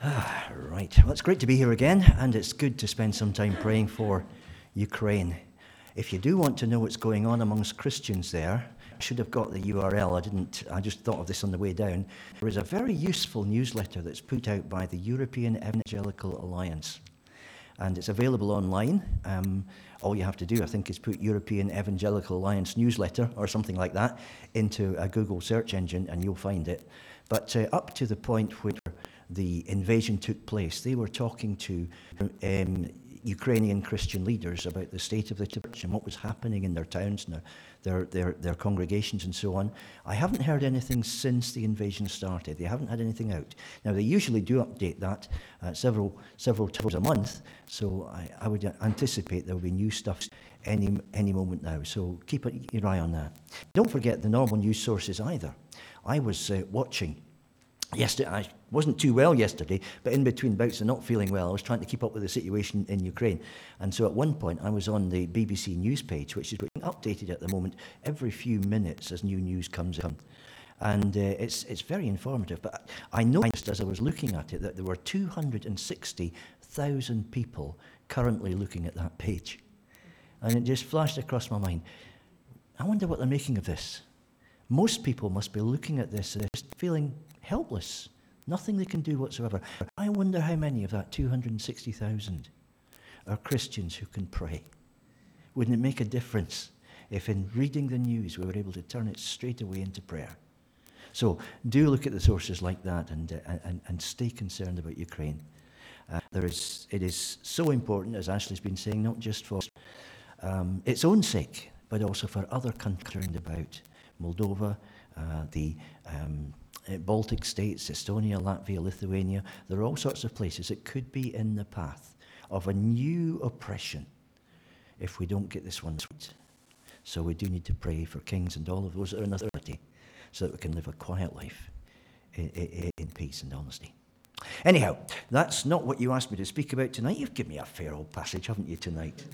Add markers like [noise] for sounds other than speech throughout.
Ah, right. Well, it's great to be here again, and it's good to spend some time praying for Ukraine. If you do want to know what's going on amongst Christians there, I should have got the URL. I didn't. I just thought of this on the way down. There is a very useful newsletter that's put out by the European Evangelical Alliance, and it's available online. Um, all you have to do, I think, is put European Evangelical Alliance newsletter or something like that into a Google search engine, and you'll find it. But uh, up to the point where the invasion took place, they were talking to um, Ukrainian Christian leaders about the state of the church and what was happening in their towns and their, their, their, congregations and so on. I haven't heard anything since the invasion started. They haven't had anything out. Now, they usually do update that uh, several, several times a month, so I, I would anticipate there will be new stuff any, any moment now. So keep your eye on that. Don't forget the normal news sources either. I was uh, watching yesterday, I wasn't too well yesterday, but in between bouts of not feeling well, I was trying to keep up with the situation in Ukraine. And so at one point, I was on the BBC news page, which is being updated at the moment every few minutes as new news comes in. And uh, it's, it's very informative. But I noticed as I was looking at it that there were 260,000 people currently looking at that page. And it just flashed across my mind I wonder what they're making of this. Most people must be looking at this and just feeling helpless, nothing they can do whatsoever. I wonder how many of that 260,000 are Christians who can pray. Wouldn't it make a difference if in reading the news we were able to turn it straight away into prayer? So do look at the sources like that and, uh, and, and stay concerned about Ukraine. Uh, there is, it is so important, as Ashley's been saying, not just for um, its own sake, but also for other countries around about. Moldova, uh, the um, Uh, Baltic states, Estonia, Latvia, Lithuania. There are all sorts of places that could be in the path of a new oppression if we don't get this one right. So we do need to pray for kings and all of those that are in authority so that we can live a quiet life in, in, in peace and honesty. Anyhow, that's not what you asked me to speak about tonight. You've given me a fair old passage, haven't you, tonight?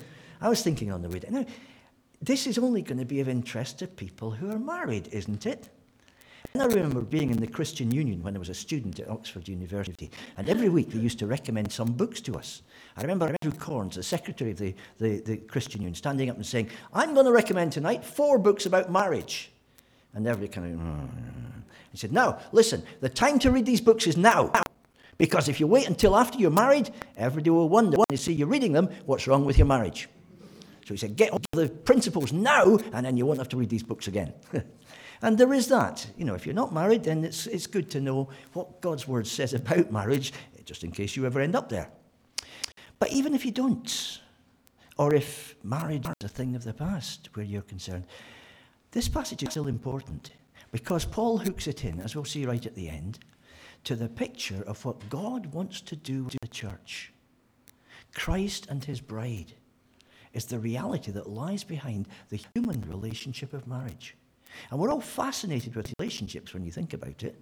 I was thinking on the way down. Now, this is only going to be of interest to people who are married, isn't it? And I remember being in the Christian Union when I was a student at Oxford University, and every week they used to recommend some books to us. I remember Andrew Corns, the secretary of the, the, the Christian Union, standing up and saying, I'm going to recommend tonight four books about marriage. And everybody kind of, mm. he said, Now, listen, the time to read these books is now. Because if you wait until after you're married, everybody will wonder when they see you're reading them, what's wrong with your marriage. So he said, Get on the principles now, and then you won't have to read these books again. [laughs] And there is that. You know, if you're not married, then it's, it's good to know what God's word says about marriage, just in case you ever end up there. But even if you don't, or if marriage is a thing of the past where you're concerned, this passage is still important because Paul hooks it in, as we'll see right at the end, to the picture of what God wants to do with the church. Christ and his bride is the reality that lies behind the human relationship of marriage. And we're all fascinated with relationships when you think about it.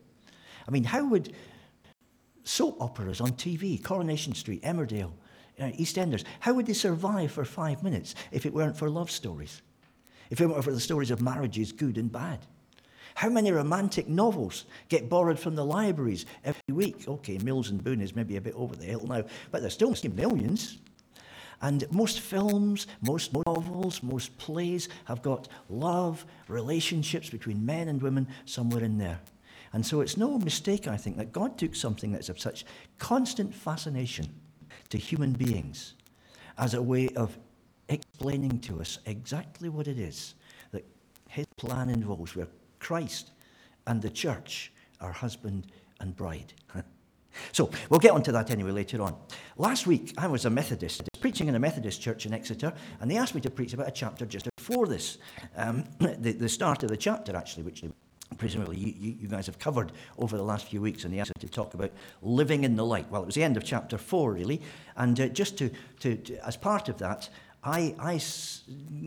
I mean, how would soap operas on TV, Coronation Street, Emmerdale, uh, EastEnders, how would they survive for five minutes if it weren't for love stories? If it weren't for the stories of marriages, good and bad? How many romantic novels get borrowed from the libraries every week? Okay, Mills and Boon is maybe a bit over the hill now, but there's still millions. And most films, most novels, most plays have got love, relationships between men and women somewhere in there. And so it's no mistake, I think, that God took something that's of such constant fascination to human beings as a way of explaining to us exactly what it is that his plan involves, where Christ and the church are husband and bride. [laughs] So we'll get onto that anyway later on. Last week, I was a Methodist, preaching in a Methodist church in Exeter, and they asked me to preach about a chapter just before this, um, [clears throat] the, the start of the chapter, actually, which presumably you, you, guys have covered over the last few weeks, and they asked me to talk about living in the light. Well, it was the end of chapter four, really, and uh, just to, to, to, as part of that, I,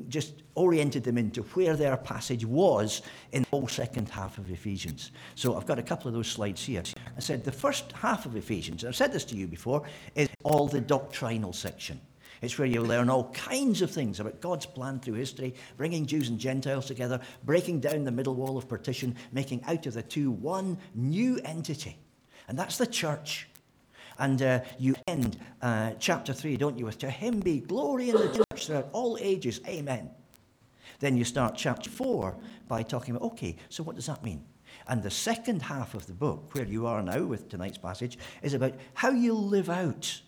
just oriented them into where their passage was in the whole second half of Ephesians. So I've got a couple of those slides here. I said the first half of Ephesians, I've said this to you before, is all the doctrinal section. It's where you learn all kinds of things about God's plan through history, bringing Jews and Gentiles together, breaking down the middle wall of partition, making out of the two one new entity. And that's the church. And uh, you end uh, chapter 3, don't you, with To him be glory in the throughout all ages. Amen. Then you start chapter 4 by talking about, okay, so what does that mean? And the second half of the book, where you are now with tonight's passage, is about how you live out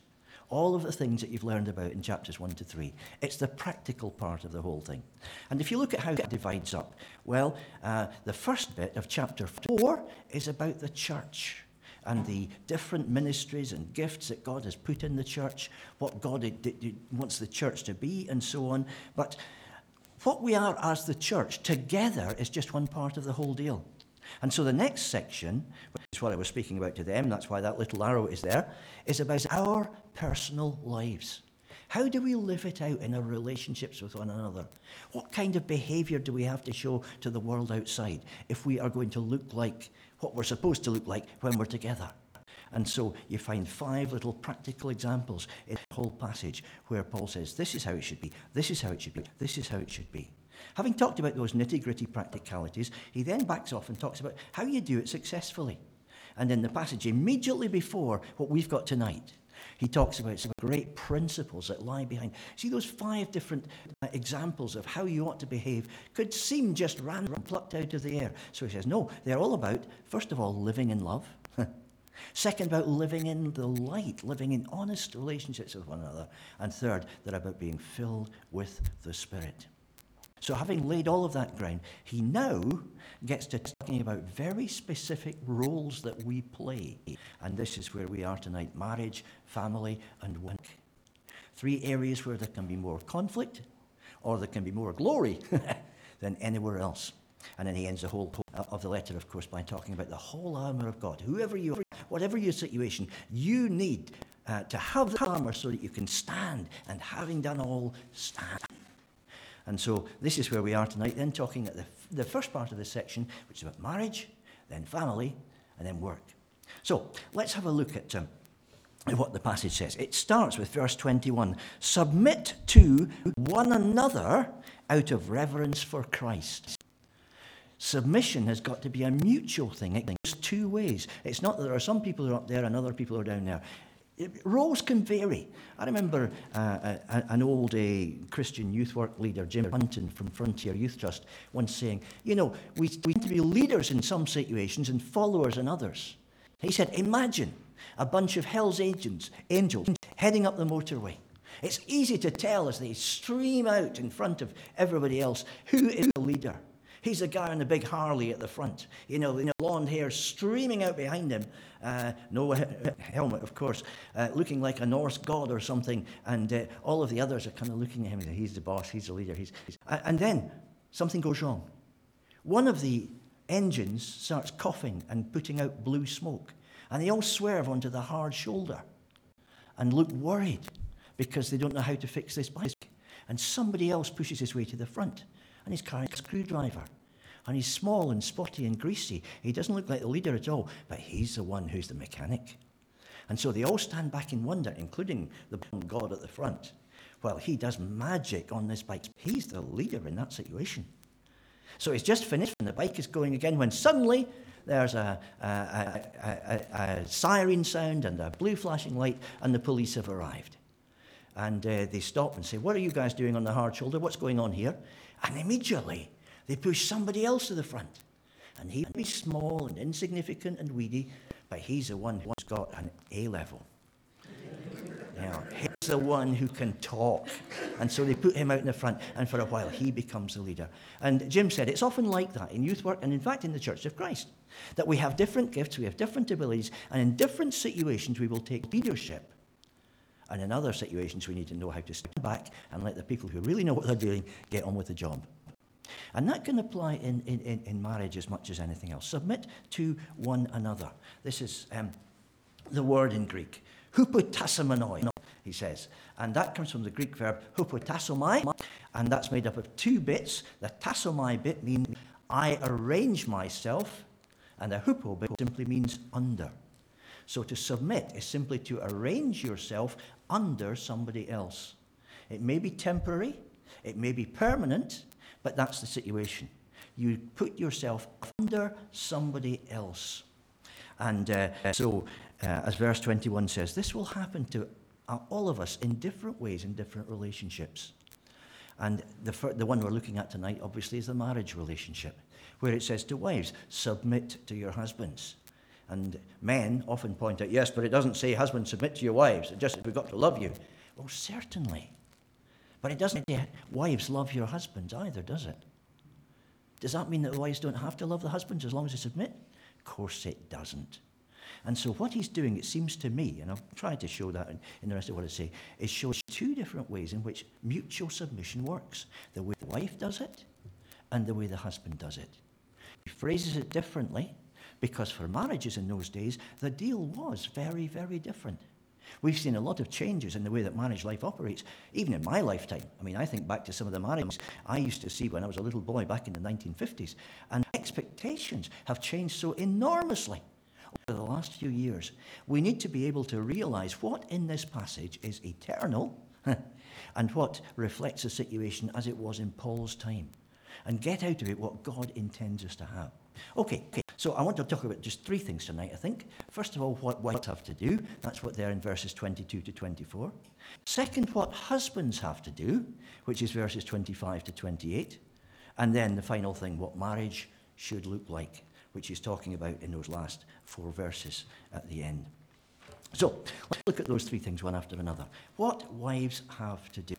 all of the things that you've learned about in chapters 1 to 3. It's the practical part of the whole thing. And if you look at how it divides up, well, uh, the first bit of chapter 4 is about the church and the different ministries and gifts that God has put in the church, what God wants the church to be, and so on. But what we are as the church together is just one part of the whole deal. And so the next section, which is what I was speaking about to them, that's why that little arrow is there, is about our personal lives. How do we live it out in our relationships with one another? What kind of behavior do we have to show to the world outside if we are going to look like what we're supposed to look like when we're together? And so you find five little practical examples in the whole passage where Paul says, This is how it should be, this is how it should be, this is how it should be. Having talked about those nitty gritty practicalities, he then backs off and talks about how you do it successfully. And in the passage immediately before what we've got tonight, he talks about some great principles that lie behind. See, those five different uh, examples of how you ought to behave could seem just random, plucked out of the air. So he says, no, they're all about, first of all, living in love. [laughs] Second, about living in the light, living in honest relationships with one another. And third, they're about being filled with the Spirit. So, having laid all of that ground, he now gets to talking about very specific roles that we play. And this is where we are tonight marriage, family, and work. Three areas where there can be more conflict or there can be more glory [laughs] than anywhere else. And then he ends the whole of the letter, of course, by talking about the whole armor of God. Whoever you are, whatever your situation, you need uh, to have the armor so that you can stand, and having done all, stand. And so this is where we are tonight, then talking at the, the first part of this section, which is about marriage, then family, and then work. So let's have a look at um, what the passage says. It starts with verse 21 Submit to one another out of reverence for Christ. Submission has got to be a mutual thing. It goes two ways. It's not that there are some people who are up there and other people who are down there roles can vary. I remember uh, a, an old uh, Christian youth work leader, Jim Punton from Frontier Youth Trust, once saying, You know, we, we need to be leaders in some situations and followers in others. He said, Imagine a bunch of Hell's agents, angels heading up the motorway. It's easy to tell as they stream out in front of everybody else who is the leader. He's the guy on the big Harley at the front, you know, you know blonde hair streaming out behind him, uh, no [laughs] helmet, of course, uh, looking like a Norse god or something, and uh, all of the others are kind of looking at him. He's the boss, he's the leader. He's, he's... And then something goes wrong. One of the engines starts coughing and putting out blue smoke, and they all swerve onto the hard shoulder and look worried because they don't know how to fix this bike. And somebody else pushes his way to the front and he's carrying a screwdriver. And he's small and spotty and greasy. He doesn't look like the leader at all, but he's the one who's the mechanic. And so they all stand back in wonder, including the god at the front. Well, he does magic on this bike. He's the leader in that situation. So he's just finished, and the bike is going again when suddenly there's a, a, a, a, siren sound and a blue flashing light, and the police have arrived. And uh, they stop and say, What are you guys doing on the hard shoulder? What's going on here? And immediately they push somebody else to the front. And he may be small and insignificant and weedy, but he's the one who's got an A level. Know, he's the one who can talk. And so they put him out in the front, and for a while he becomes the leader. And Jim said it's often like that in youth work and, in fact, in the Church of Christ. That we have different gifts, we have different abilities, and in different situations we will take leadership. And in other situations, we need to know how to stand back and let the people who really know what they're doing get on with the job. And that can apply in, in, in marriage as much as anything else. Submit to one another. This is um, the word in Greek. He says. And that comes from the Greek verb and that's made up of two bits. The tasomai bit means I arrange myself, and the hupo bit simply means under. So to submit is simply to arrange yourself under somebody else. It may be temporary, it may be permanent, but that's the situation. You put yourself under somebody else. And uh, so, uh, as verse 21 says, this will happen to uh, all of us in different ways in different relationships. And the, fir- the one we're looking at tonight, obviously, is the marriage relationship, where it says to wives, submit to your husbands. And men often point out, yes, but it doesn't say, husbands, submit to your wives. It just says, we've got to love you. Well, certainly. But it doesn't say, wives, love your husbands either, does it? Does that mean that the wives don't have to love the husbands as long as they submit? Of course it doesn't. And so what he's doing, it seems to me, and I've tried to show that in, in the rest of what I say, is shows two different ways in which mutual submission works. The way the wife does it and the way the husband does it. He phrases it differently because for marriages in those days, the deal was very, very different. We've seen a lot of changes in the way that marriage life operates, even in my lifetime. I mean, I think back to some of the marriages I used to see when I was a little boy back in the 1950s, and expectations have changed so enormously over the last few years. We need to be able to realize what in this passage is eternal [laughs] and what reflects the situation as it was in Paul's time, and get out of it what God intends us to have. Okay, okay. So I want to talk about just three things tonight, I think. First of all, what wives have to do. That's what they're in verses 22 to 24. Second, what husbands have to do, which is verses 25 to 28. And then the final thing, what marriage should look like, which he's talking about in those last four verses at the end. So let's look at those three things one after another. What wives have to do.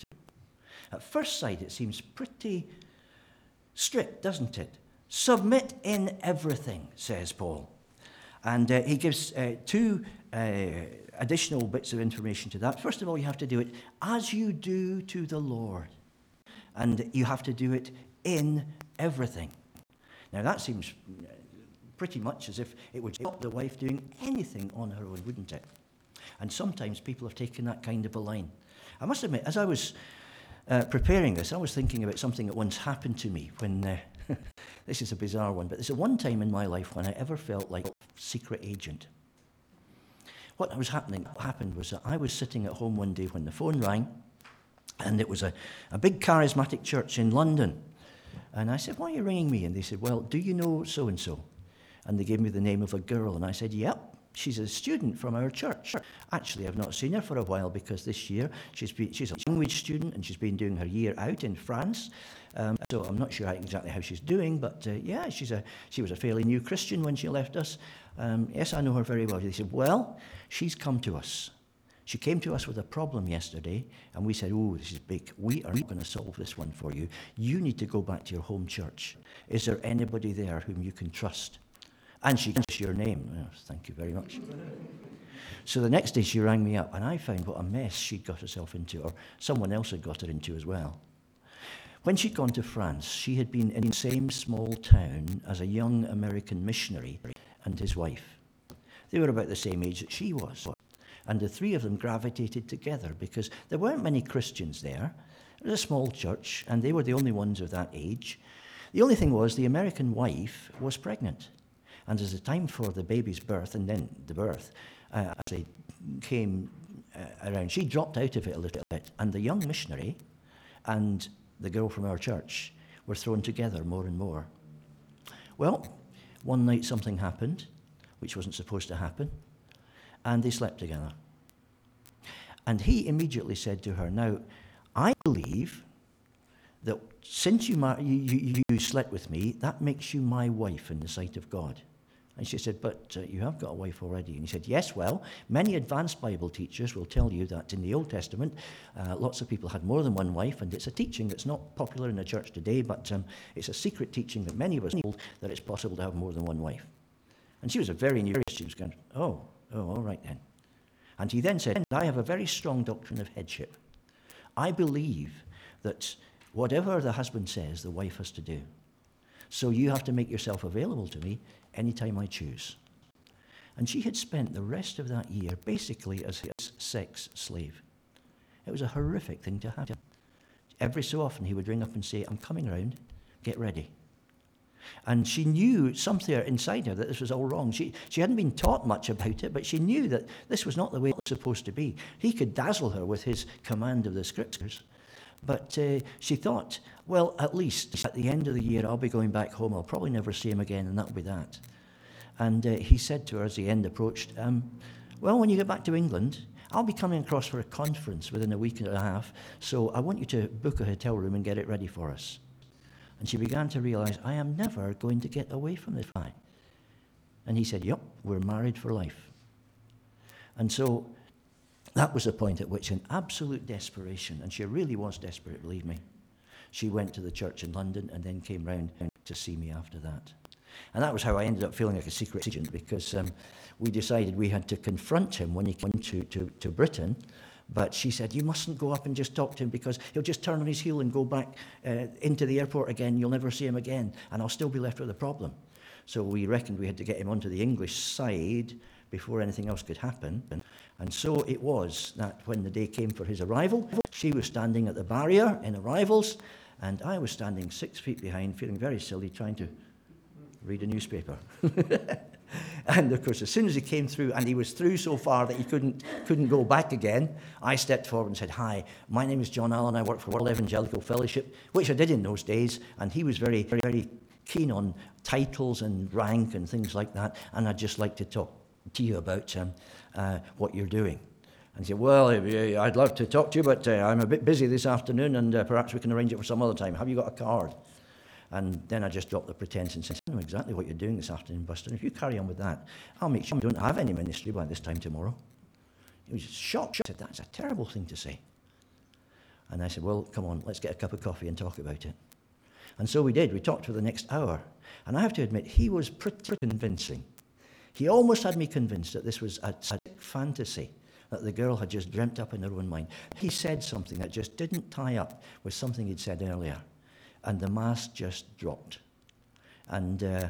At first sight, it seems pretty strict, doesn't it? Submit in everything, says Paul. And uh, he gives uh, two uh, additional bits of information to that. First of all, you have to do it as you do to the Lord. And you have to do it in everything. Now, that seems uh, pretty much as if it would stop the wife doing anything on her own, wouldn't it? And sometimes people have taken that kind of a line. I must admit, as I was uh, preparing this, I was thinking about something that once happened to me when uh, [laughs] this is a bizarre one, but there's a one time in my life when I ever felt like a secret agent. What was happening happened was that I was sitting at home one day when the phone rang, and it was a, a big charismatic church in London. And I said, Why are you ringing me? And they said, Well, do you know so and so? And they gave me the name of a girl, and I said, Yep. She's a student from our church. Actually, I've not seen her for a while because this year she's, been, she's a language student and she's been doing her year out in France. Um, so I'm not sure exactly how she's doing, but uh, yeah, she's a, she was a fairly new Christian when she left us. Um, yes, I know her very well. They said, well, she's come to us. She came to us with a problem yesterday, and we said, Oh, this is big. We are not going to solve this one for you. You need to go back to your home church. Is there anybody there whom you can trust? And she gives your name. Oh, thank you very much. So the next day she rang me up, and I found what a mess she'd got herself into, or someone else had got her into as well. When she'd gone to France, she had been in the same small town as a young American missionary and his wife. They were about the same age that she was. And the three of them gravitated together because there weren't many Christians there. It was a small church, and they were the only ones of that age. The only thing was the American wife was pregnant. And as the time for the baby's birth and then the birth uh, actually came uh, around, she dropped out of it a little bit. And the young missionary and the girl from our church, were thrown together more and more. Well, one night something happened, which wasn't supposed to happen, and they slept together. And he immediately said to her, Now, I believe that since you, mar- you, you, you slept with me, that makes you my wife in the sight of God. And she said, But uh, you have got a wife already. And he said, Yes, well, many advanced Bible teachers will tell you that in the Old Testament, uh, lots of people had more than one wife, and it's a teaching that's not popular in the church today, but um, it's a secret teaching that many of us hold that it's possible to have more than one wife. And she was a very new Christian. She was going, Oh, oh, all right then. And he then said, I have a very strong doctrine of headship. I believe that whatever the husband says, the wife has to do. So you have to make yourself available to me anytime I choose. And she had spent the rest of that year basically as his sex slave. It was a horrific thing to happen. Every so often he would ring up and say, I'm coming round, get ready. And she knew something inside her that this was all wrong. She, she hadn't been taught much about it, but she knew that this was not the way it was supposed to be. He could dazzle her with his command of the scriptures. But uh, she thought, well, at least at the end of the year, I'll be going back home. I'll probably never see him again, and that'll be that. And uh, he said to her as the end approached, um, Well, when you get back to England, I'll be coming across for a conference within a week and a half, so I want you to book a hotel room and get it ready for us. And she began to realize, I am never going to get away from this guy. And he said, Yep, we're married for life. And so that was the point at which, in absolute desperation, and she really was desperate, believe me, she went to the church in London and then came round to see me after that. And that was how I ended up feeling like a secret agent because um, we decided we had to confront him when he came to, to, to Britain. But she said, You mustn't go up and just talk to him because he'll just turn on his heel and go back uh, into the airport again. You'll never see him again. And I'll still be left with a problem. So we reckoned we had to get him onto the English side before anything else could happen. And, so it was that when the day came for his arrival, she was standing at the barrier in arrivals, and I was standing six feet behind, feeling very silly, trying to read a newspaper. [laughs] and of course, as soon as he came through, and he was through so far that he couldn't, couldn't go back again, I stepped forward and said, Hi, my name is John Allen. I work for World Evangelical Fellowship, which I did in those days. And he was very, very, very keen on titles and rank and things like that. And I'd just like to talk to you about um, uh, what you're doing. And he said, Well, I'd love to talk to you, but uh, I'm a bit busy this afternoon, and uh, perhaps we can arrange it for some other time. Have you got a card? And then I just dropped the pretense and said, I know exactly what you're doing this afternoon, Buster. If you carry on with that, I'll make sure you don't have any ministry by this time tomorrow. He was shocked. He said, That's a terrible thing to say. And I said, Well, come on, let's get a cup of coffee and talk about it. And so we did. We talked for the next hour. And I have to admit, he was pretty convincing. He almost had me convinced that this was a fantasy that the girl had just dreamt up in her own mind. He said something that just didn't tie up with something he'd said earlier and the mask just dropped. And, uh,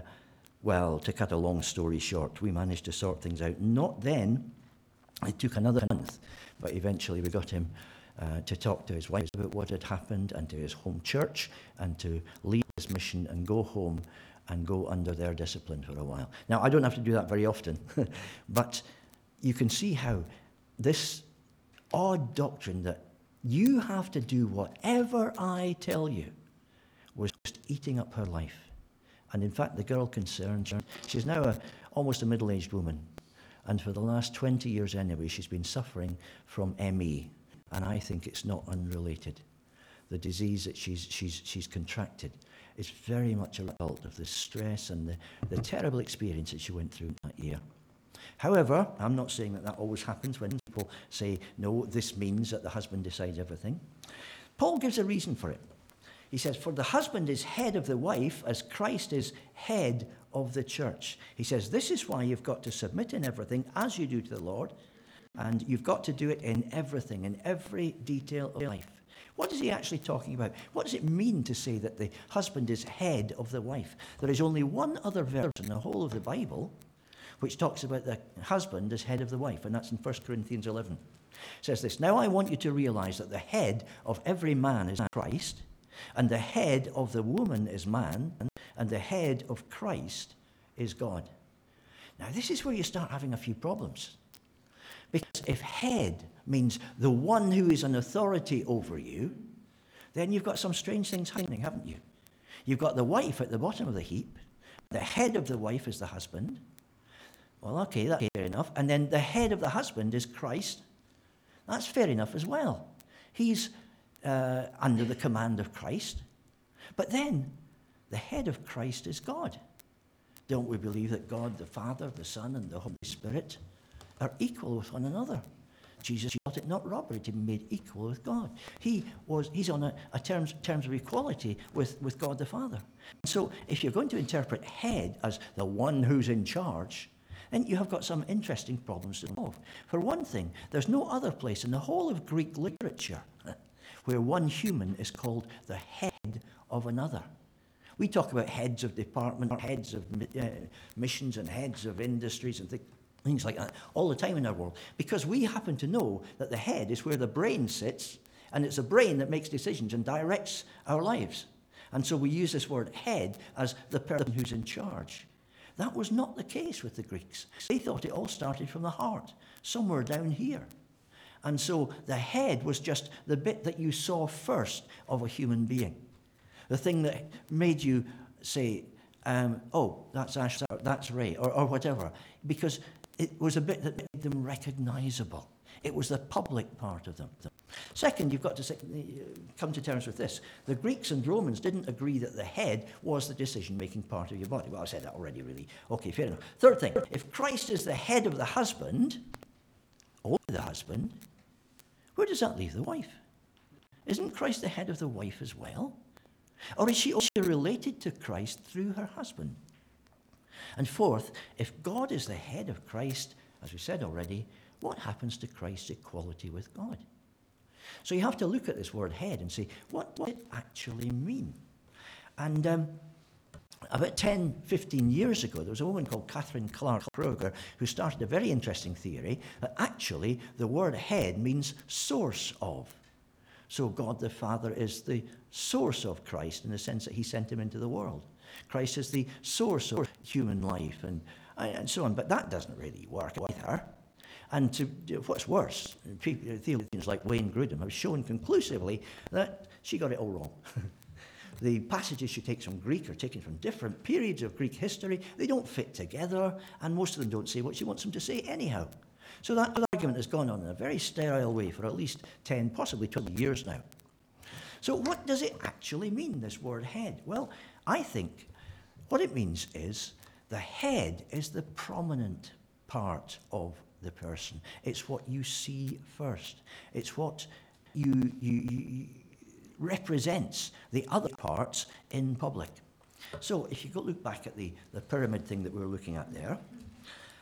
well, to cut a long story short, we managed to sort things out. Not then, it took another month, but eventually we got him uh, to talk to his wife about what had happened and to his home church and to leave his mission and go home and go under their discipline for a while. Now, I don't have to do that very often, [laughs] but you can see how this odd doctrine that you have to do whatever I tell you was just eating up her life. And in fact, the girl concerned, she's now a, almost a middle aged woman. And for the last 20 years anyway, she's been suffering from ME. And I think it's not unrelated. The disease that she's, she's, she's contracted is very much a result of the stress and the, the terrible experience that she went through that year. However, I'm not saying that that always happens when people say, no, this means that the husband decides everything. Paul gives a reason for it. He says, For the husband is head of the wife as Christ is head of the church. He says, This is why you've got to submit in everything as you do to the Lord, and you've got to do it in everything, in every detail of life. What is he actually talking about? What does it mean to say that the husband is head of the wife? There is only one other verse in the whole of the Bible which talks about the husband as head of the wife, and that's in 1 Corinthians 11. It says this Now I want you to realize that the head of every man is Christ and the head of the woman is man, and the head of Christ is God. Now, this is where you start having a few problems. Because if head means the one who is an authority over you, then you've got some strange things happening, haven't you? You've got the wife at the bottom of the heap, the head of the wife is the husband. Well, okay, that's fair enough. And then the head of the husband is Christ. That's fair enough as well. He's uh, under the command of Christ. But then, the head of Christ is God. Don't we believe that God, the Father, the Son, and the Holy Spirit are equal with one another? Jesus thought it not robbery to be made equal with God. He was, he's on a, a terms, terms of equality with, with God the Father. So if you're going to interpret head as the one who's in charge, then you have got some interesting problems to solve. For one thing, there's no other place in the whole of Greek literature [laughs] where one human is called the head of another. We talk about heads of department, or heads of uh, missions, and heads of industries and th- things like that all the time in our world because we happen to know that the head is where the brain sits, and it's the brain that makes decisions and directs our lives. And so we use this word head as the person who's in charge. That was not the case with the Greeks. They thought it all started from the heart, somewhere down here. And so the head was just the bit that you saw first of a human being. The thing that made you say, um, oh, that's Ash, that's Ray, or, or whatever, because it was a bit that made them recognizable. It was the public part of them. Second, you've got to come to terms with this. The Greeks and Romans didn't agree that the head was the decision making part of your body. Well, I said that already, really. Okay, fair enough. Third thing, if Christ is the head of the husband, only the husband, where does that leave the wife? Isn't Christ the head of the wife as well? Or is she also related to Christ through her husband? And fourth, if God is the head of Christ, as we said already, what happens to Christ's equality with God? So you have to look at this word head and say, what does it actually mean? And um, about 10, 15 years ago, there was a woman called Catherine Clark Kroeger who started a very interesting theory that actually the word head means source of. So God the Father is the source of Christ in the sense that he sent him into the world. Christ is the source of human life and, and so on. But that doesn't really work either. And to, what's worse, theologians like Wayne Grudem have shown conclusively that she got it all wrong. [laughs] the passages she takes from Greek are taken from different periods of Greek history. They don't fit together, and most of them don't say what she wants them to say anyhow. So that argument has gone on in a very sterile way for at least 10, possibly 20 years now. So, what does it actually mean, this word head? Well, I think what it means is the head is the prominent part of the person. It's what you see first. It's what you, you, you represents the other parts in public. So if you go look back at the, the pyramid thing that we were looking at there,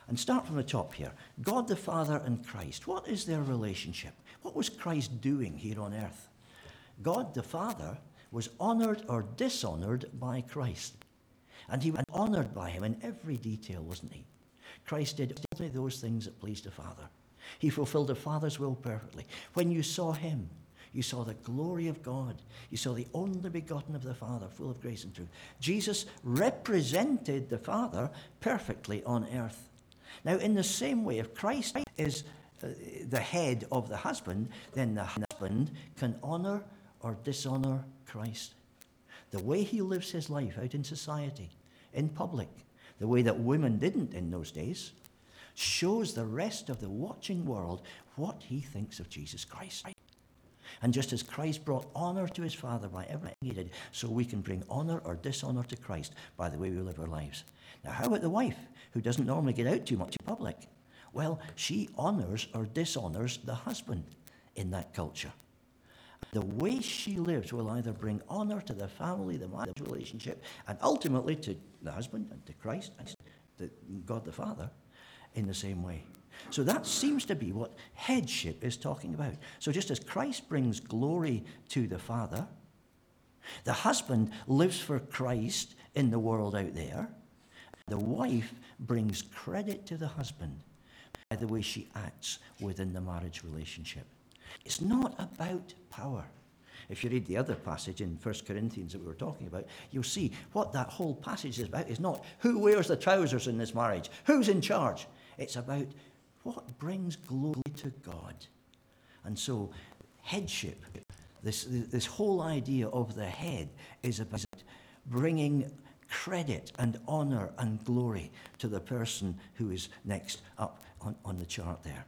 and start from the top here. God the Father and Christ. What is their relationship? What was Christ doing here on earth? God the Father was honored or dishonored by Christ. And he was honored by him in every detail, wasn't he? Christ did only those things that pleased the Father. He fulfilled the Father's will perfectly. When you saw him, you saw the glory of God. You saw the only begotten of the Father, full of grace and truth. Jesus represented the Father perfectly on earth. Now, in the same way, if Christ is uh, the head of the husband, then the husband can honor or dishonor Christ. The way he lives his life out in society, in public, the way that women didn't in those days, shows the rest of the watching world what he thinks of Jesus Christ. And just as Christ brought honor to his Father by everything he did, so we can bring honor or dishonor to Christ by the way we live our lives. Now, how about the wife who doesn't normally get out too much in public? Well, she honors or dishonors the husband in that culture. The way she lives will either bring honor to the family, the marriage relationship, and ultimately to the husband and to Christ and to God the Father in the same way. So that seems to be what headship is talking about. So just as Christ brings glory to the Father, the husband lives for Christ in the world out there. The wife brings credit to the husband by the way she acts within the marriage relationship. It's not about power. If you read the other passage in 1 Corinthians that we were talking about, you'll see what that whole passage is about is not who wears the trousers in this marriage, who's in charge. It's about what brings glory to God. And so, headship, this, this whole idea of the head, is about bringing credit and honor and glory to the person who is next up on, on the chart there.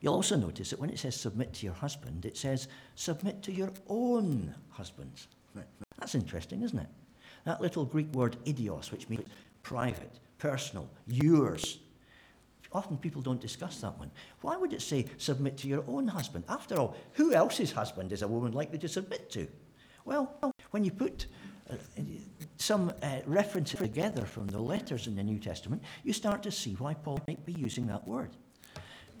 You'll also notice that when it says submit to your husband, it says submit to your own husbands. That's interesting, isn't it? That little Greek word idios, which means private, personal, yours. Often people don't discuss that one. Why would it say submit to your own husband? After all, who else's husband is a woman likely to submit to? Well, when you put uh, some uh, references together from the letters in the New Testament, you start to see why Paul might be using that word.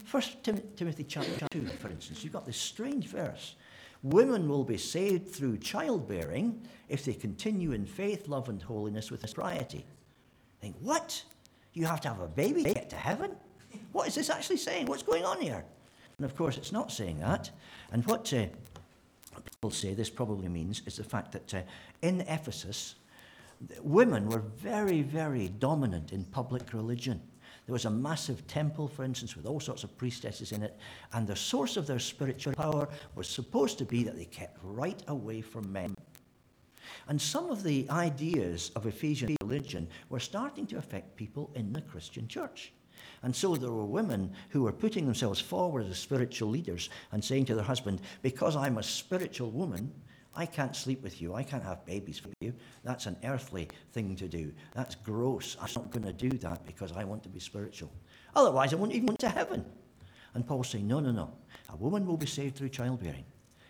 First Tim- Timothy chapter 2, for instance, you've got this strange verse. Women will be saved through childbearing if they continue in faith, love, and holiness with sobriety. Think, what? You have to have a baby to get to heaven? What is this actually saying? What's going on here? And of course, it's not saying that. And what uh, people say this probably means is the fact that uh, in Ephesus, women were very, very dominant in public religion. There was a massive temple, for instance, with all sorts of priestesses in it, and the source of their spiritual power was supposed to be that they kept right away from men. And some of the ideas of Ephesian religion were starting to affect people in the Christian church. And so there were women who were putting themselves forward as spiritual leaders and saying to their husband, Because I'm a spiritual woman, I can't sleep with you. I can't have babies for you. That's an earthly thing to do. That's gross. I'm not going to do that because I want to be spiritual. Otherwise, I won't even went to heaven. And Paul's saying, No, no, no. A woman will be saved through childbearing.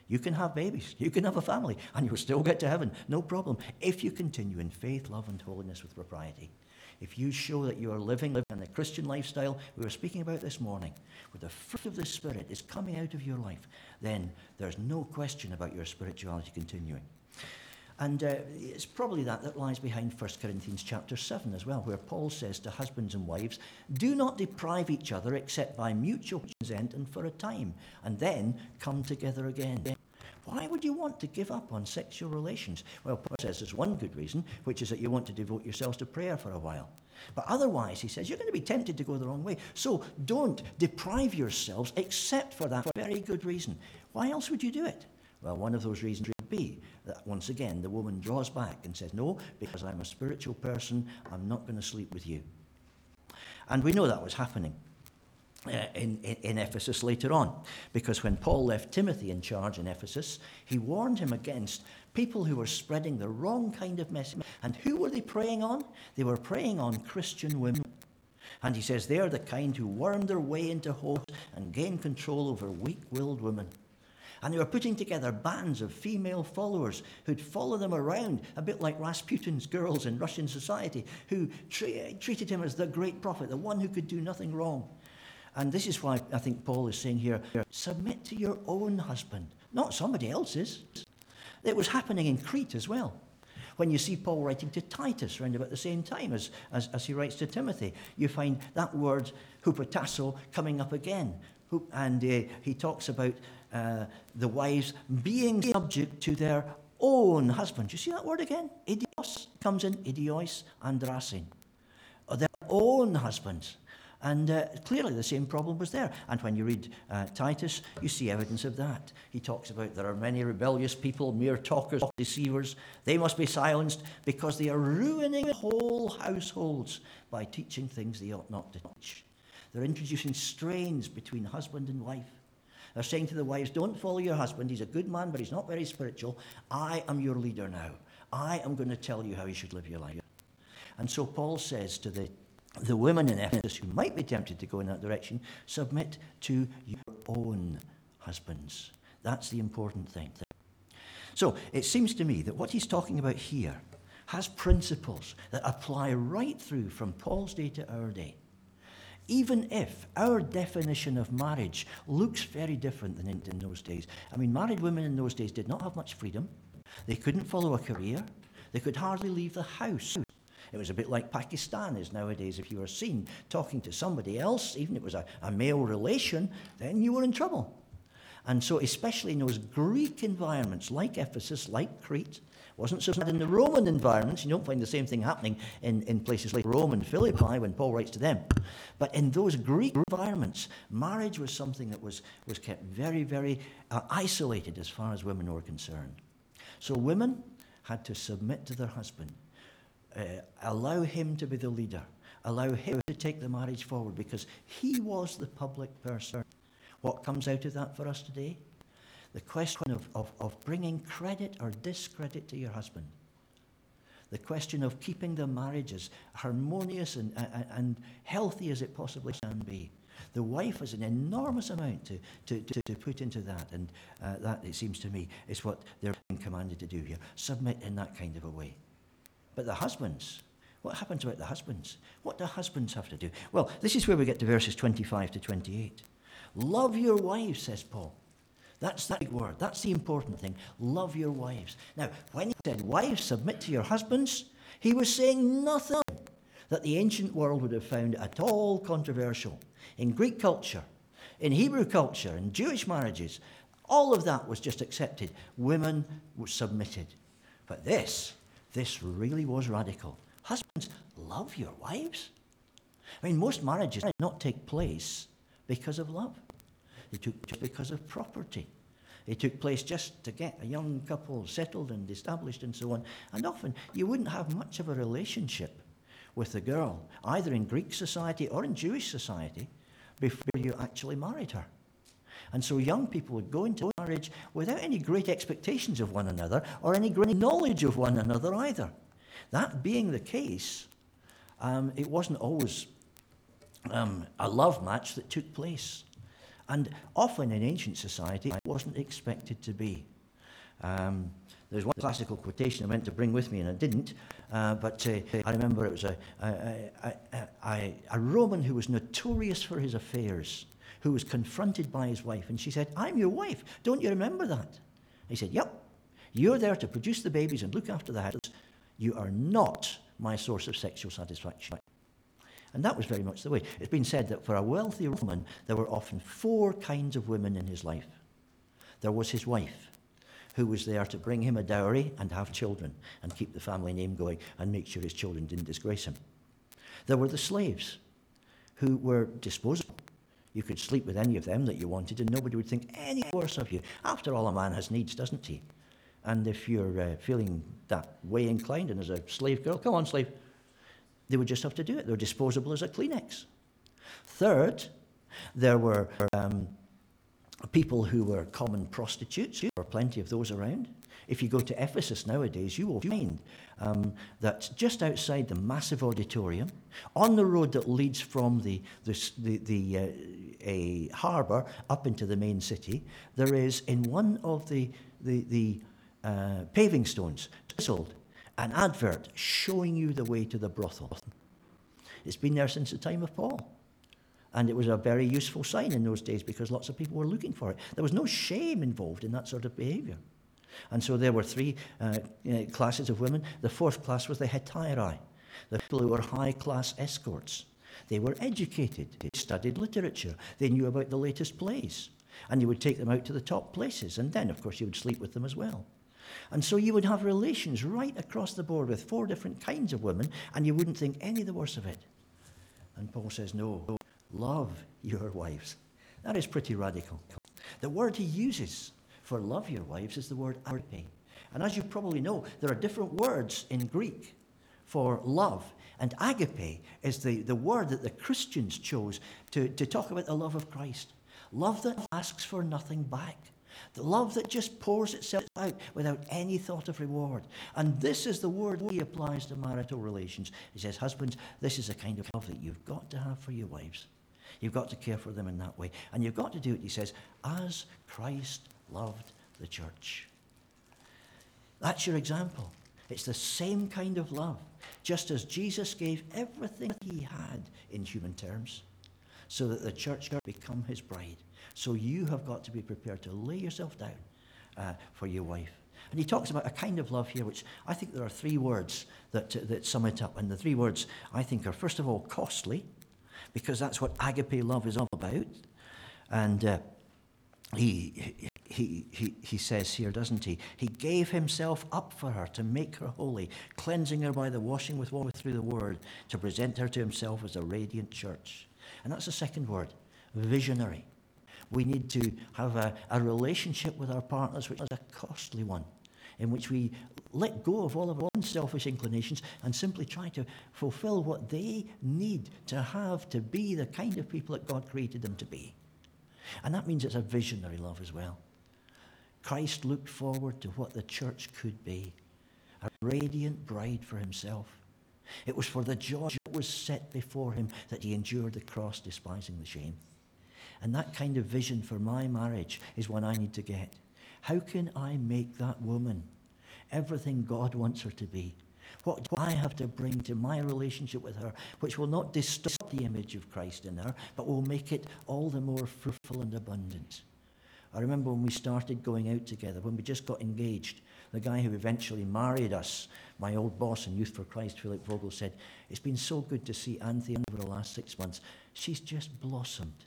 You can have babies, you can have a family, and you'll still get to heaven. No problem. If you continue in faith, love, and holiness with propriety if you show that you are living in the Christian lifestyle we were speaking about this morning, where the fruit of the Spirit is coming out of your life, then there's no question about your spirituality continuing. And uh, it's probably that that lies behind 1 Corinthians chapter 7 as well, where Paul says to husbands and wives, Do not deprive each other except by mutual consent and for a time, and then come together again. Why would you want to give up on sexual relations? Well, Paul says there's one good reason, which is that you want to devote yourselves to prayer for a while. But otherwise, he says, you're going to be tempted to go the wrong way. So don't deprive yourselves except for that very good reason. Why else would you do it? Well, one of those reasons would be that once again the woman draws back and says, No, because I'm a spiritual person, I'm not going to sleep with you. And we know that was happening. Uh, in, in, Ephesus later on. Because when Paul left Timothy in charge in Ephesus, he warned him against people who were spreading the wrong kind of message. And who were they preying on? They were preying on Christian women. And he says they're the kind who worm their way into homes and gain control over weak willed women. And they were putting together bands of female followers who'd follow them around, a bit like Rasputin's girls in Russian society, who tra- treated him as the great prophet, the one who could do nothing wrong. And this is why I think Paul is saying here submit to your own husband, not somebody else's. It was happening in Crete as well. When you see Paul writing to Titus around about the same time as, as, as he writes to Timothy, you find that word hupotasso coming up again. And uh, he talks about uh, the wives being subject to their own husbands. You see that word again? Idios comes in, idios, andrasin. Their own husbands. And uh, clearly the same problem was there. And when you read uh, Titus, you see evidence of that. He talks about there are many rebellious people, mere talkers, deceivers. They must be silenced because they are ruining whole households by teaching things they ought not to teach. They're introducing strains between husband and wife. They're saying to the wives, Don't follow your husband. He's a good man, but he's not very spiritual. I am your leader now. I am going to tell you how you should live your life. And so Paul says to the the women in Ephesus who might be tempted to go in that direction, submit to your own husbands. That's the important thing. So it seems to me that what he's talking about here has principles that apply right through from Paul's day to our day. Even if our definition of marriage looks very different than in, in those days. I mean, married women in those days did not have much freedom. They couldn't follow a career. They could hardly leave the house. It was a bit like Pakistan is nowadays. If you were seen talking to somebody else, even if it was a, a male relation, then you were in trouble. And so, especially in those Greek environments like Ephesus, like Crete, wasn't so bad in the Roman environments. You don't find the same thing happening in, in places like Rome and Philippi when Paul writes to them. But in those Greek environments, marriage was something that was, was kept very, very uh, isolated as far as women were concerned. So women had to submit to their husband uh, allow him to be the leader, allow him to take the marriage forward because he was the public person. What comes out of that for us today? The question of, of, of bringing credit or discredit to your husband. The question of keeping the marriage as harmonious and, and, and healthy as it possibly can be. The wife has an enormous amount to, to, to, to put into that, and uh, that, it seems to me, is what they're being commanded to do here. Submit in that kind of a way. But the husbands, what happens about the husbands? What do husbands have to do? Well, this is where we get to verses 25 to 28. Love your wives, says Paul. That's the big word. That's the important thing. Love your wives. Now, when he said, Wives, submit to your husbands, he was saying nothing that the ancient world would have found at all controversial. In Greek culture, in Hebrew culture, in Jewish marriages, all of that was just accepted. Women were submitted. But this, this really was radical. Husbands, love your wives. I mean, most marriages did not take place because of love. They took just because of property. They took place just to get a young couple settled and established and so on. And often you wouldn't have much of a relationship with the girl, either in Greek society or in Jewish society, before you actually married her. And so young people would go into marriage without any great expectations of one another or any great knowledge of one another either. That being the case, um, it wasn't always um, a love match that took place. And often in ancient society, it wasn't expected to be. Um, there's one classical quotation I meant to bring with me, and I didn't. Uh, but uh, I remember it was a, a, a, a, Roman who was notorious for his affairs, who was confronted by his wife. And she said, I'm your wife. Don't you remember that? He said, Yep. You're there to produce the babies and look after the house. You are not my source of sexual satisfaction. And that was very much the way. It's been said that for a wealthy Roman, there were often four kinds of women in his life. There was his wife, who was there to bring him a dowry and have children and keep the family name going and make sure his children didn't disgrace him. There were the slaves, who were disposable. You could sleep with any of them that you wanted, and nobody would think any worse of you. After all, a man has needs, doesn't he? And if you're uh, feeling that way inclined, and as a slave girl, come on, slave, they would just have to do it. They're disposable as a Kleenex. Third, there were um, people who were common prostitutes. There were plenty of those around. If you go to Ephesus nowadays, you will find um, that just outside the massive auditorium, on the road that leads from the, the, the, the uh, a harbour up into the main city, there is in one of the, the, the uh, paving stones, chiseled, an advert showing you the way to the brothel. It's been there since the time of Paul. And it was a very useful sign in those days because lots of people were looking for it. There was no shame involved in that sort of behavior. And so there were three uh, uh, classes of women. The fourth class was the hetairae, the people who were high class escorts. They were educated, they studied literature, they knew about the latest plays. And you would take them out to the top places. And then, of course, you would sleep with them as well. And so you would have relations right across the board with four different kinds of women, and you wouldn't think any the worse of it. And Paul says, No, love your wives. That is pretty radical. The word he uses for love your wives is the word agape. And as you probably know, there are different words in Greek for love. And agape is the, the word that the Christians chose to, to talk about the love of Christ. Love that asks for nothing back. The love that just pours itself out without any thought of reward. And this is the word he applies to marital relations. He says, Husbands, this is the kind of love that you've got to have for your wives. You've got to care for them in that way. And you've got to do it, he says, as Christ loved the church. That's your example. It's the same kind of love, just as Jesus gave everything he had in human terms, so that the church could become his bride. So you have got to be prepared to lay yourself down uh, for your wife. And he talks about a kind of love here, which I think there are three words that, uh, that sum it up. And the three words I think are, first of all, costly, because that's what agape love is all about. And uh, he, he, he, he says here, doesn't he? He gave himself up for her to make her holy, cleansing her by the washing with water through the word, to present her to himself as a radiant church. And that's the second word, visionary. We need to have a, a relationship with our partners, which is a costly one, in which we let go of all of our own selfish inclinations and simply try to fulfill what they need to have to be the kind of people that God created them to be. And that means it's a visionary love as well. Christ looked forward to what the church could be a radiant bride for himself. It was for the joy that was set before him that he endured the cross, despising the shame. And that kind of vision for my marriage is one I need to get. How can I make that woman everything God wants her to be? What do I have to bring to my relationship with her, which will not distort the image of Christ in her, but will make it all the more fruitful and abundant? I remember when we started going out together, when we just got engaged, the guy who eventually married us, my old boss in Youth for Christ, Philip Vogel, said, It's been so good to see Anthea over the last six months. She's just blossomed.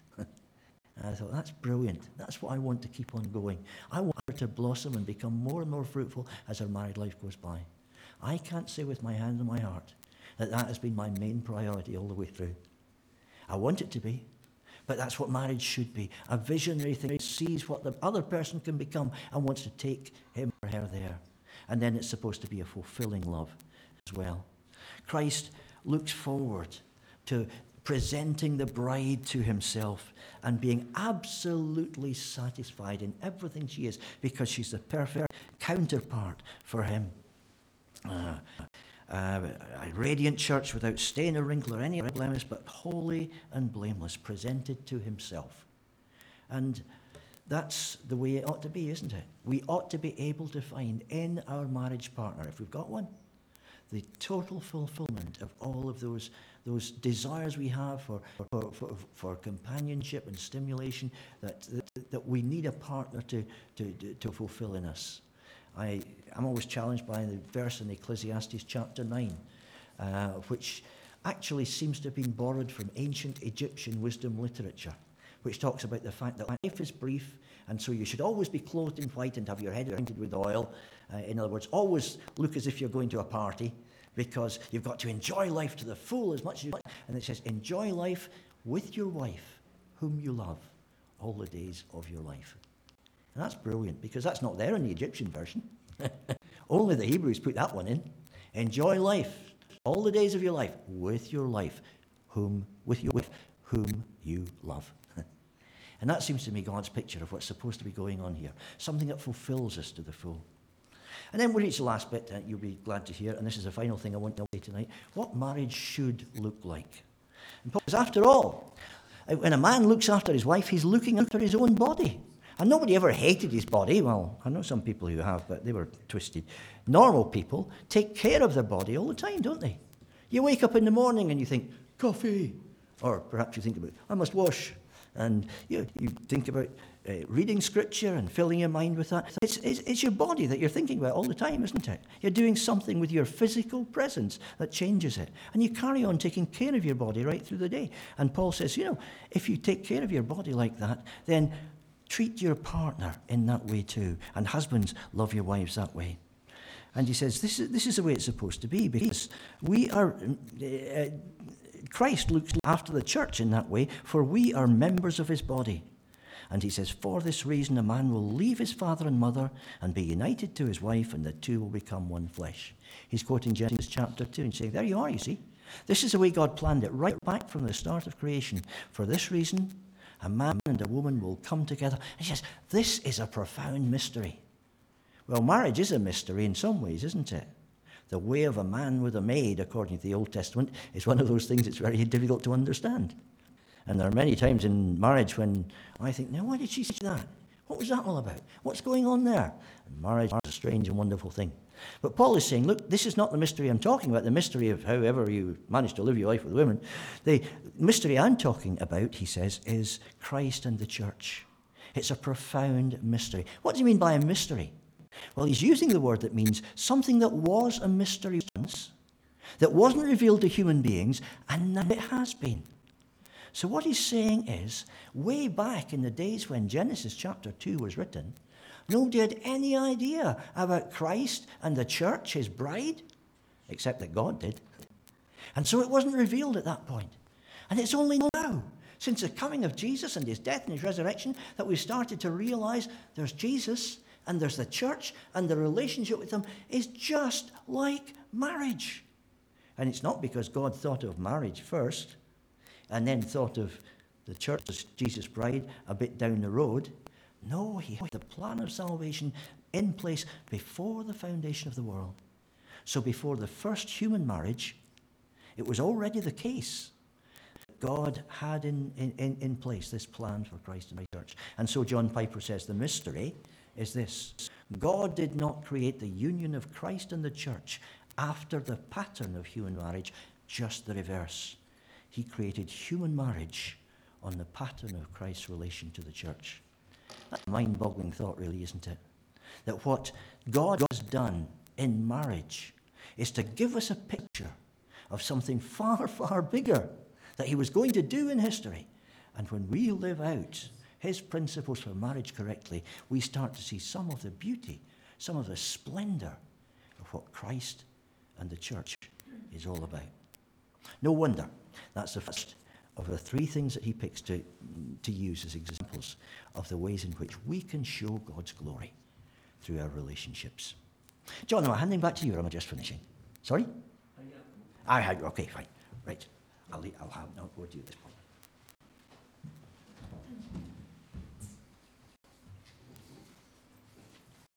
And I thought, that's brilliant. That's what I want to keep on going. I want her to blossom and become more and more fruitful as her married life goes by. I can't say with my hand on my heart that that has been my main priority all the way through. I want it to be, but that's what marriage should be a visionary thing, sees what the other person can become and wants to take him or her there. And then it's supposed to be a fulfilling love as well. Christ looks forward to presenting the bride to himself and being absolutely satisfied in everything she is because she's the perfect counterpart for him. Uh, uh, a radiant church without stain or wrinkle or any blemish, but holy and blameless, presented to himself. And that's the way it ought to be, isn't it? We ought to be able to find in our marriage partner, if we've got one, the total fulfillment of all of those, those desires we have for, for, for, for companionship and stimulation that, that, that, we need a partner to, to, to fulfill in us. I, I'm always challenged by the verse in Ecclesiastes chapter 9, uh, which actually seems to have been borrowed from ancient Egyptian wisdom literature, which talks about the fact that life is brief, and so you should always be clothed in white and have your head anointed with oil. Uh, in other words, always look as if you're going to a party, because you've got to enjoy life to the full as much as you want. And it says, enjoy life with your wife, whom you love, all the days of your life. And that's brilliant because that's not there in the Egyptian version. [laughs] Only the Hebrews put that one in. Enjoy life all the days of your life with your life, whom with your wife, whom you love. [laughs] and that seems to me God's picture of what's supposed to be going on here. Something that fulfills us to the full. And then we reach the last bit that you'll be glad to hear, and this is the final thing I want to say tonight. What marriage should look like. Because after all, uh, when a man looks after his wife, he's looking after his own body. And nobody ever hated his body. Well, I know some people who have, but they were twisted. Normal people take care of their body all the time, don't they? You wake up in the morning and you think, coffee. Or perhaps you think about, I must wash. And you, you think about uh, reading scripture and filling your mind with that. It's, it's, it's your body that you're thinking about all the time, isn't it? You're doing something with your physical presence that changes it. And you carry on taking care of your body right through the day. And Paul says, you know, if you take care of your body like that, then treat your partner in that way too. And husbands, love your wives that way. And he says, this is, this is the way it's supposed to be because we are, uh, Christ looks after the church in that way, for we are members of his body. And he says, For this reason, a man will leave his father and mother and be united to his wife, and the two will become one flesh. He's quoting Genesis chapter 2 and saying, There you are, you see. This is the way God planned it right back from the start of creation. For this reason, a man and a woman will come together. And he says, This is a profound mystery. Well, marriage is a mystery in some ways, isn't it? The way of a man with a maid, according to the Old Testament, is one of those things that's very difficult to understand. And there are many times in marriage when I think, now, why did she say that? What was that all about? What's going on there? And marriage is a strange and wonderful thing. But Paul is saying, look, this is not the mystery I'm talking about, the mystery of however you manage to live your life with women. The mystery I'm talking about, he says, is Christ and the church. It's a profound mystery. What does he mean by a mystery? Well, he's using the word that means something that was a mystery once, that wasn't revealed to human beings, and now it has been. So, what he's saying is, way back in the days when Genesis chapter 2 was written, Nobody had any idea about Christ and the church, his bride, except that God did. And so it wasn't revealed at that point. And it's only now, since the coming of Jesus and his death and his resurrection, that we've started to realize there's Jesus and there's the church and the relationship with them is just like marriage. And it's not because God thought of marriage first and then thought of the church as Jesus' bride a bit down the road. No, he had the plan of salvation in place before the foundation of the world. So before the first human marriage, it was already the case. That God had in, in, in place this plan for Christ and the church. And so John Piper says the mystery is this God did not create the union of Christ and the church after the pattern of human marriage, just the reverse. He created human marriage on the pattern of Christ's relation to the church. That's a mind boggling thought, really, isn't it? That what God has done in marriage is to give us a picture of something [laughs] far, far bigger that He was going to do in history. And when we live out His principles for marriage correctly, we start to see some of the beauty, some of the splendor of what Christ and the church is all about. No wonder that's the first of the three things that he picks to, to use as examples of the ways in which we can show God's glory through our relationships. John, am I handing back to you or am I just finishing? Sorry? I have. Okay, fine. Right. I'll, I'll have, no, go to you at this point.